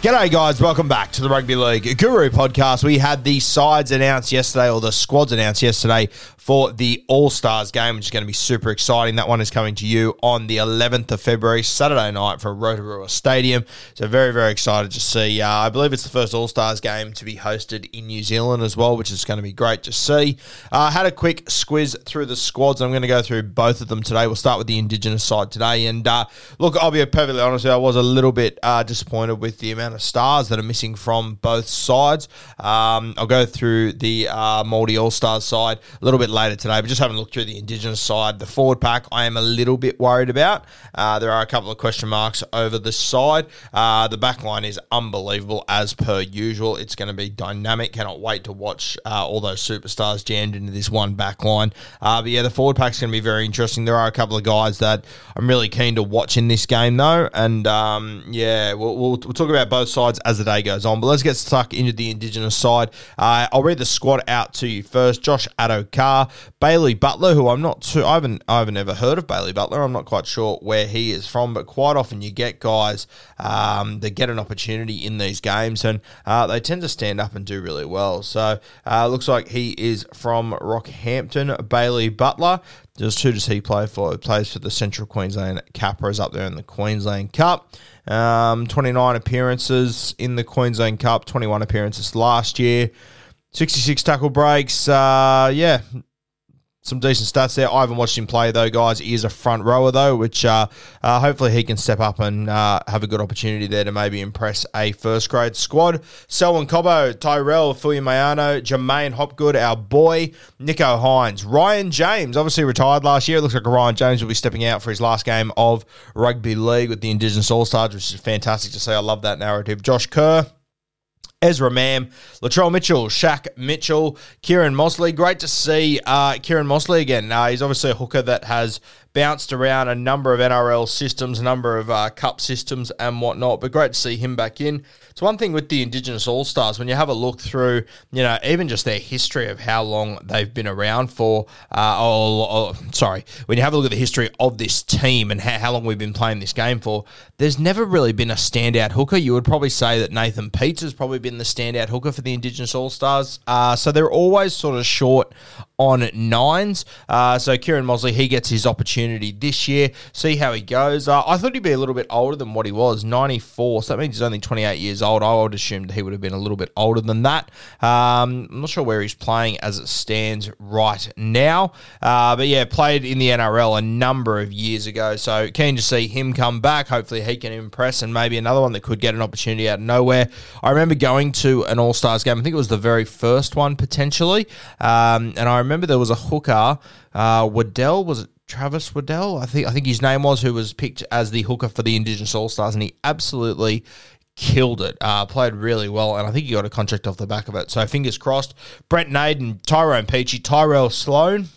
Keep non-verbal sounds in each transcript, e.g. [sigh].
G'day, guys. Welcome back to the Rugby League Guru podcast. We had the sides announced yesterday, or the squads announced yesterday for the All Stars game, which is going to be super exciting. That one is coming to you on the 11th of February, Saturday night, from Rotorua Stadium. So, very, very excited to see. Uh, I believe it's the first All Stars game to be hosted in New Zealand as well, which is going to be great to see. Uh, had a quick squiz through the squads. I'm going to go through both of them today. We'll start with the Indigenous side today. And uh, look, I'll be perfectly honest, I was a little bit uh, disappointed with the amount of stars that are missing from both sides. Um, I'll go through the uh, Maori All Stars side a little bit later today, but just having a look through the Indigenous side, the forward pack, I am a little bit worried about. Uh, there are a couple of question marks over the side. Uh, the back line is unbelievable as per usual. It's going to be dynamic. Cannot wait to watch uh, all those superstars jammed into this one back line. Uh, but yeah, the forward pack's going to be very interesting. There are a couple of guys that I'm really keen to watch in this game, though. And um, yeah, we'll, we'll, we'll talk about both sides as the day goes on. But let's get stuck into the Indigenous side. Uh, I'll read the squad out to you first. Josh Addo-Carr, Bailey Butler, who I'm not too, I haven't, I haven't ever heard of Bailey Butler. I'm not quite sure where he is from, but quite often you get guys um, that get an opportunity in these games and uh, they tend to stand up and do really well. So uh, looks like he is from Rockhampton. Bailey Butler. Just who does he play for? He plays for the Central Queensland Capras up there in the Queensland Cup. Um, 29 appearances in the Queensland Cup, 21 appearances last year, 66 tackle breaks. Uh, yeah, some decent stats there. I haven't watched him play though, guys. He is a front rower though, which uh, uh, hopefully he can step up and uh, have a good opportunity there to maybe impress a first grade squad. Selwyn Cobbo, Tyrell Fuimaono, J'maine Hopgood, our boy, Nicho Hynes, Ryan James, obviously retired last year. It looks like Ryan James will be stepping out for his last game of rugby league with the Indigenous All Stars, which is fantastic to see. I love that narrative. Josh Kerr. Ezra Mam, Latrell Mitchell, Shaq Mitchell, Kieran Mosley. Great to see uh, Kieran Mosley again. Uh, he's obviously a hooker that has bounced around a number of NRL systems, a number of uh, cup systems and whatnot, but great to see him back in. It's one thing with the Indigenous All Stars, when you have a look through, you know, even just their history of how long they've been around for, uh, or, or, sorry, when you have a look at the history of this team and how, how long we've been playing this game for, there's never really been a standout hooker. You would probably say that Nathan Peats has probably been the standout hooker for the Indigenous All Stars. Uh, so they're always sort of short on nines. Uh, so Kieran Mosley, he gets his opportunity this year. See how he goes. Uh, I thought he'd be a little bit older than what he was, 94. So that means he's only 28 years old. I would assume that he would have been a little bit older than that. Um, I'm not sure where he's playing as it stands right now. Uh, but yeah, played in the NRL a number of years ago. So keen to see him come back. Hopefully he can impress and maybe another one that could get an opportunity out of nowhere. I remember going to an All Stars game. I think it was the very first one potentially. Um, and I remember there was a hooker, uh, Waddell, was it Travis Waddell? I think I think his name was, who was picked as the hooker for the Indigenous All Stars, and he absolutely killed it. Uh, played really well, and I think he got a contract off the back of it. So fingers crossed. Brent Naden, Tyrone Peachey, Tyrell Sloan.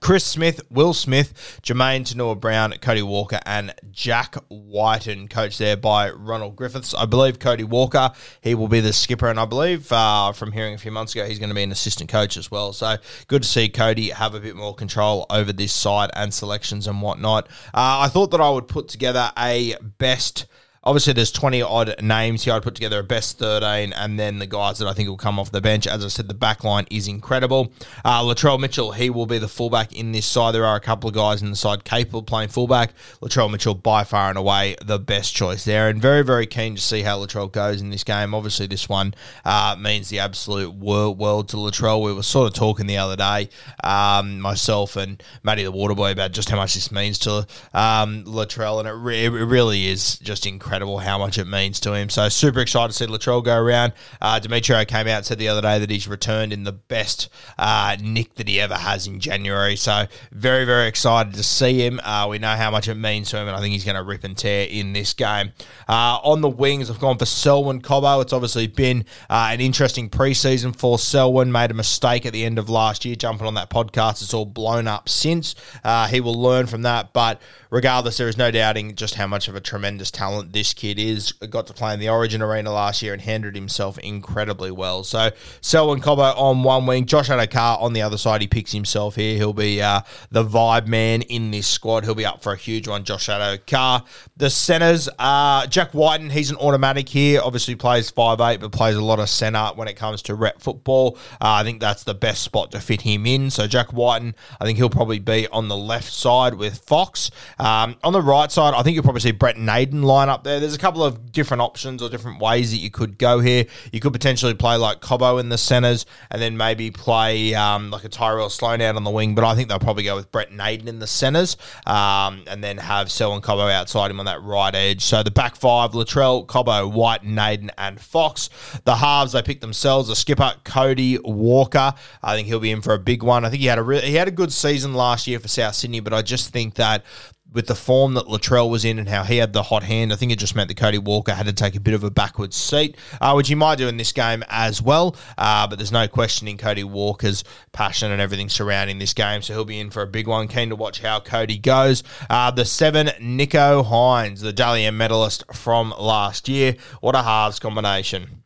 Chris Smith, Will Smith, Jamayne Taunoa-Brown, Cody Walker, and Jack Wighton, coached there by Ronald Griffiths. I believe Cody Walker, he will be the skipper, and I believe uh, from hearing a few months ago, he's going to be an assistant coach as well. So good to see Cody have a bit more control over this side and selections and whatnot. Uh, I thought that I would put together a best – Obviously, there's 20 odd names here. I'd put together a best 13 and then the guys that I think will come off the bench. As I said, the back line is incredible. Uh, Latrell Mitchell, he will be the fullback in this side. There are a couple of guys in the side capable of playing fullback. Latrell Mitchell, by far and away, the best choice there. And very, very keen to see how Latrell goes in this game. Obviously, this one uh, means the absolute world, to Latrell. We were sort of talking the other day, um, myself and Matty the Waterboy, about just how much this means to um, Latrell. And it, re- it really is just incredible incredible how much it means to him. So super excited to see Latrell go around. Uh, Demetriou came out and said the other day that he's returned in the best uh, nick that he ever has in January. So very, very excited to see him. Uh, we know how much it means to him, and I think he's going to rip and tear in this game. Uh, on the wings, I've gone for Selwyn Cobbo. It's obviously been uh, an interesting preseason for Selwyn. Made a mistake at the end of last year, jumping on that podcast. It's all blown up since. Uh, he will learn from that, but regardless, there is no doubting just how much of a tremendous talent this kid is. Got to play in the Origin Arena last year and handled himself incredibly well. So Selwyn Cobbo on one wing, Josh Addo-Carr on the other side. He picks himself here. He'll be uh, the vibe man in this squad. He'll be up for a huge one. Josh Addo-Carr. The centers, uh, Jack Wighton, he's an automatic here. Obviously plays five eight, but plays a lot of centre when it comes to rep football. Uh, I think that's the best spot to fit him in. So Jack Wighton, I think he'll probably be on the left side with Fox. Um, on the right side, I think you'll probably see Brett Naden line up there. There's a couple of different options or different ways that you could go here. You could potentially play like Cobbo in the centres and then maybe play um, like a Tyrell Sloan out on the wing, but I think they'll probably go with Brett Naden in the centres um, and then have Selwyn Cobbo outside him on that right edge. So the back five, Latrell, Cobbo, White, Naden, and Fox. The halves, they pick themselves. The skipper, Cody Walker. I think he'll be in for a big one. I think he had a re- he had a good season last year for South Sydney, but I just think that with the form that Latrell was in and how he had the hot hand, I think it just meant that Cody Walker had to take a bit of a backwards seat, uh, which he might do in this game as well. Uh, but there's no questioning Cody Walker's passion and everything surrounding this game, so he'll be in for a big one. Keen to watch how Cody goes. Uh, the seven, Nicho Hynes, the Dally M medalist from last year. What a halves combination.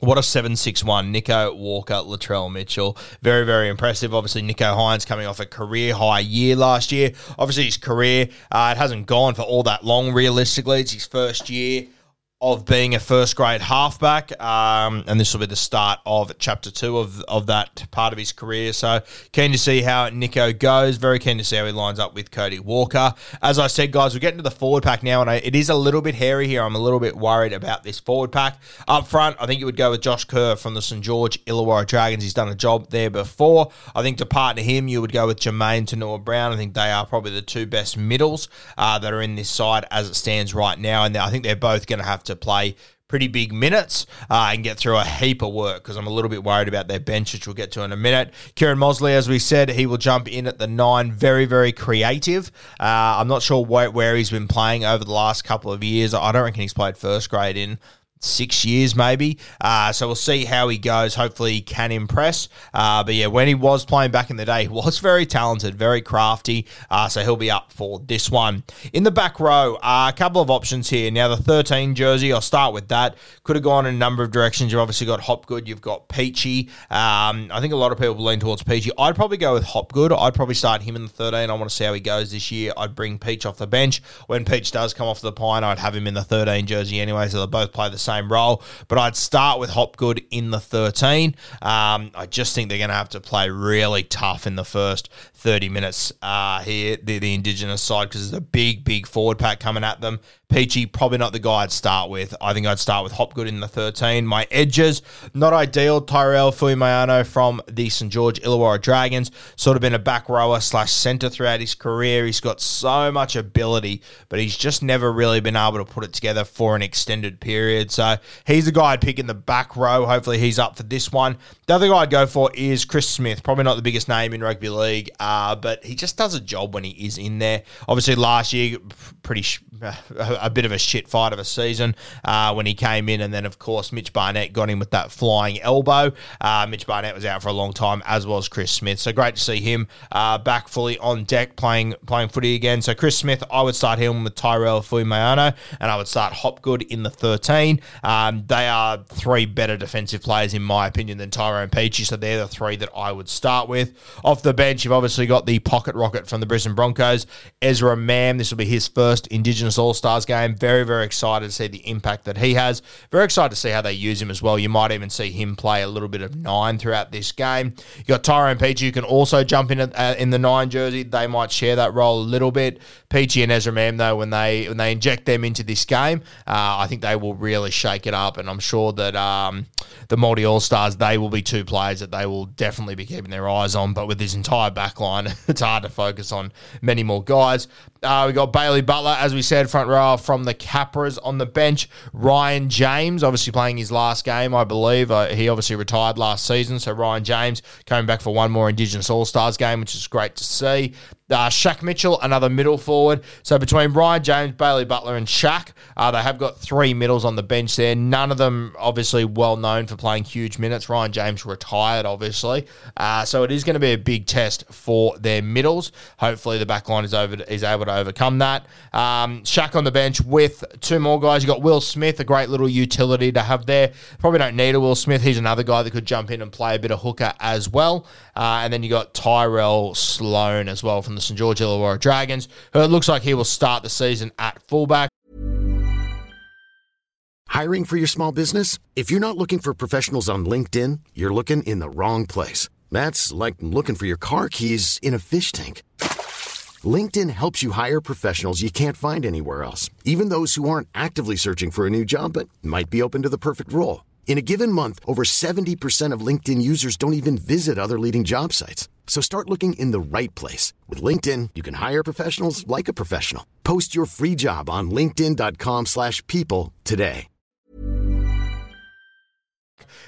What a 761. Nicho Walker, Latrell Mitchell. Very, very impressive. Obviously, Nicho Hynes coming off a career high year last year. Obviously, his career, uh, it hasn't gone for all that long, realistically. It's his first year of being a first grade halfback, um, and this will be the start of chapter two of of that part of his career. So keen to see how Nicho goes. Very keen to see how he lines up with Cody Walker. As I said, guys, we're getting to the forward pack now, and I, it is a little bit hairy here. I'm a little bit worried about this forward pack up front. I think you would go with Josh Kerr from the St George Illawarra Dragons. He's done a job there before. I think to partner him, you would go with Jamayne Taunoa-Brown. I think they are probably the two best middles uh, that are in this side as it stands right now, and I think they're both going to have to to play pretty big minutes uh, and get through a heap of work because I'm a little bit worried about their bench, which we'll get to in a minute. Kieran Mosley, as we said, he will jump in at the nine. Very, very creative. Uh, I'm not sure where, where he's been playing over the last couple of years. I don't reckon he's played first grade in six years maybe. Uh, so we'll see how he goes. Hopefully he can impress. Uh, but yeah, when he was playing back in the day, he was [laughs] very talented, very crafty. Uh, so he'll be up for this one. In the back row, a couple of options here. Now the 13 jersey, I'll start with that. Could have gone in a number of directions. You've obviously got Hopgood, you've got Peachey. Um, I think a lot of people lean towards Peachey. I'd probably go with Hopgood. I'd probably start him in the 13. I want to see how he goes this year. I'd bring Peach off the bench. When Peach does come off the pine, I'd have him in the 13 jersey anyway, so they'll both play the same same role. But I'd start with Hopgood in the 13. Um, I just think they're going to have to play really tough in the first 30 minutes uh, here, the, the Indigenous side, because there's a big, big forward pack coming at them. Peachey, probably not the guy I'd start with. I think I'd start with Hopgood in the 13. My edges, not ideal. Tyrell Fuimaono from the St. George Illawarra Dragons, sort of been a back rower slash centre throughout his career. He's got so much ability, but he's just never really been able to put it together for an extended period. So So he's the guy I'd pick in the back row. Hopefully he's up for this one. The other guy I'd go for is Chris Smith. Probably not the biggest name in rugby league, uh, but he just does a job when he is in there. Obviously, last year, pretty sh- [laughs] a bit of a shit fight of a season uh, when he came in, and then of course Mitch Barnett got him with that flying elbow. Uh, Mitch Barnett was out for a long time, as well as Chris Smith. So great to see him uh, back fully on deck playing playing footy again. So Chris Smith, I would start him with Tyrell Fuimaono, and I would start Hopgood in the 13. Um, they are three better defensive players, in my opinion, than Tyrone Peachey. So they're the three that I would start with. Off the bench, you've obviously got the pocket rocket from the Brisbane Broncos, Ezra Mam. This will be his first Indigenous All Stars game. Very, very excited to see the impact that he has. Very excited to see how they use him as well. You might even see him play a little bit of nine throughout this game. You got Tyrone Peachey, who can also jump in uh, in the nine jersey. They might share that role a little bit. Peachey and Ezra Mam, though, when they when they inject them into this game, uh, I think they will really shake it up. And I'm sure that um, the Maori All Stars, they will be two players that they will definitely be keeping their eyes on. But with this entire back line, [laughs] it's hard to focus on many more guys. Uh, we got Bailey Butler, as we said, front row from the Capras on the bench. Ryan James, obviously playing his last game, I believe. Uh, he obviously retired last season, so Ryan James coming back for one more Indigenous All Stars game, which is great to see. Uh, Shaq Mitchell, another middle forward. So between Ryan James, Bailey Butler, and Shaq, uh, they have got three middles on the bench there. None of them obviously well known for playing huge minutes. Ryan James retired, obviously. Uh, so it is going to be a big test for their middles. Hopefully the back line is over is able to overcome that. Um, Shaq on the bench with two more guys. You've got Will Smith, a great little utility to have there. Probably don't need a Will Smith. He's another guy that could jump in and play a bit of hooker as well. Uh, and then you got Tyrell Sloan as well from the St George Illawarra Dragons, who it looks like he will start the season at fullback. Hiring for your small business? If you're not looking for professionals on LinkedIn, you're looking in the wrong place. That's like looking for your car keys in a fish tank. LinkedIn helps you hire professionals you can't find anywhere else, even those who aren't actively searching for a new job but might be open to the perfect role. In a given month, over 70% of LinkedIn users don't even visit other leading job sites. So start looking in the right place. With LinkedIn, you can hire professionals like a professional. Post your free job on linkedin.com slash people today.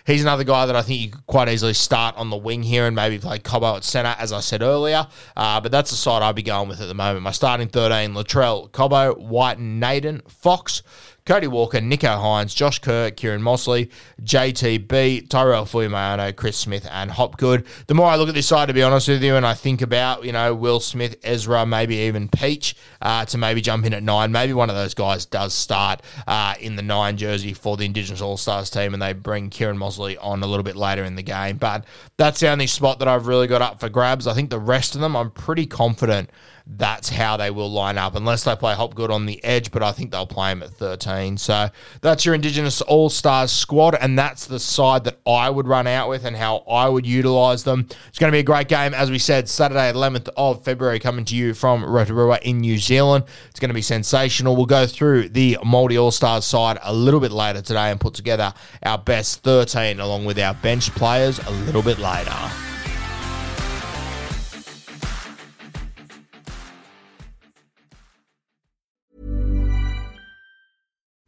He's another guy that I think you could quite easily start on the wing here and maybe play Cobbo at centre, as I said earlier. Uh, but that's the side I'd be going with at the moment. My starting 13, Latrell, Cobbo, White, and Naden, Fox, Cody Walker, Nicho Hynes, Josh Kerr, Kieran Mosley, JTB, Tyrell Fuimaono, Chris Smith, and Hopgood. The more I look at this side, to be honest with you, and I think about, you know, Will Smith, Ezra, maybe even Peach uh, to maybe jump in at nine. Maybe one of those guys does start uh, in the nine jersey for the Indigenous All Stars team and they bring Kieran Mosley on a little bit later in the game. But that's the only spot that I've really got up for grabs. I think the rest of them, I'm pretty confident that's how they will line up, unless they play Hopgood on the edge, but I think they'll play him at 13. So that's your Indigenous All Stars squad, and that's the side that I would run out with and how I would utilise them. It's going to be a great game, as we said, Saturday, 11th of February, coming to you from Rotorua in New Zealand. It's going to be sensational. We'll go through the Maori All Stars side a little bit later today and put together our best 13 along with our bench players a little bit later.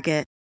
Target.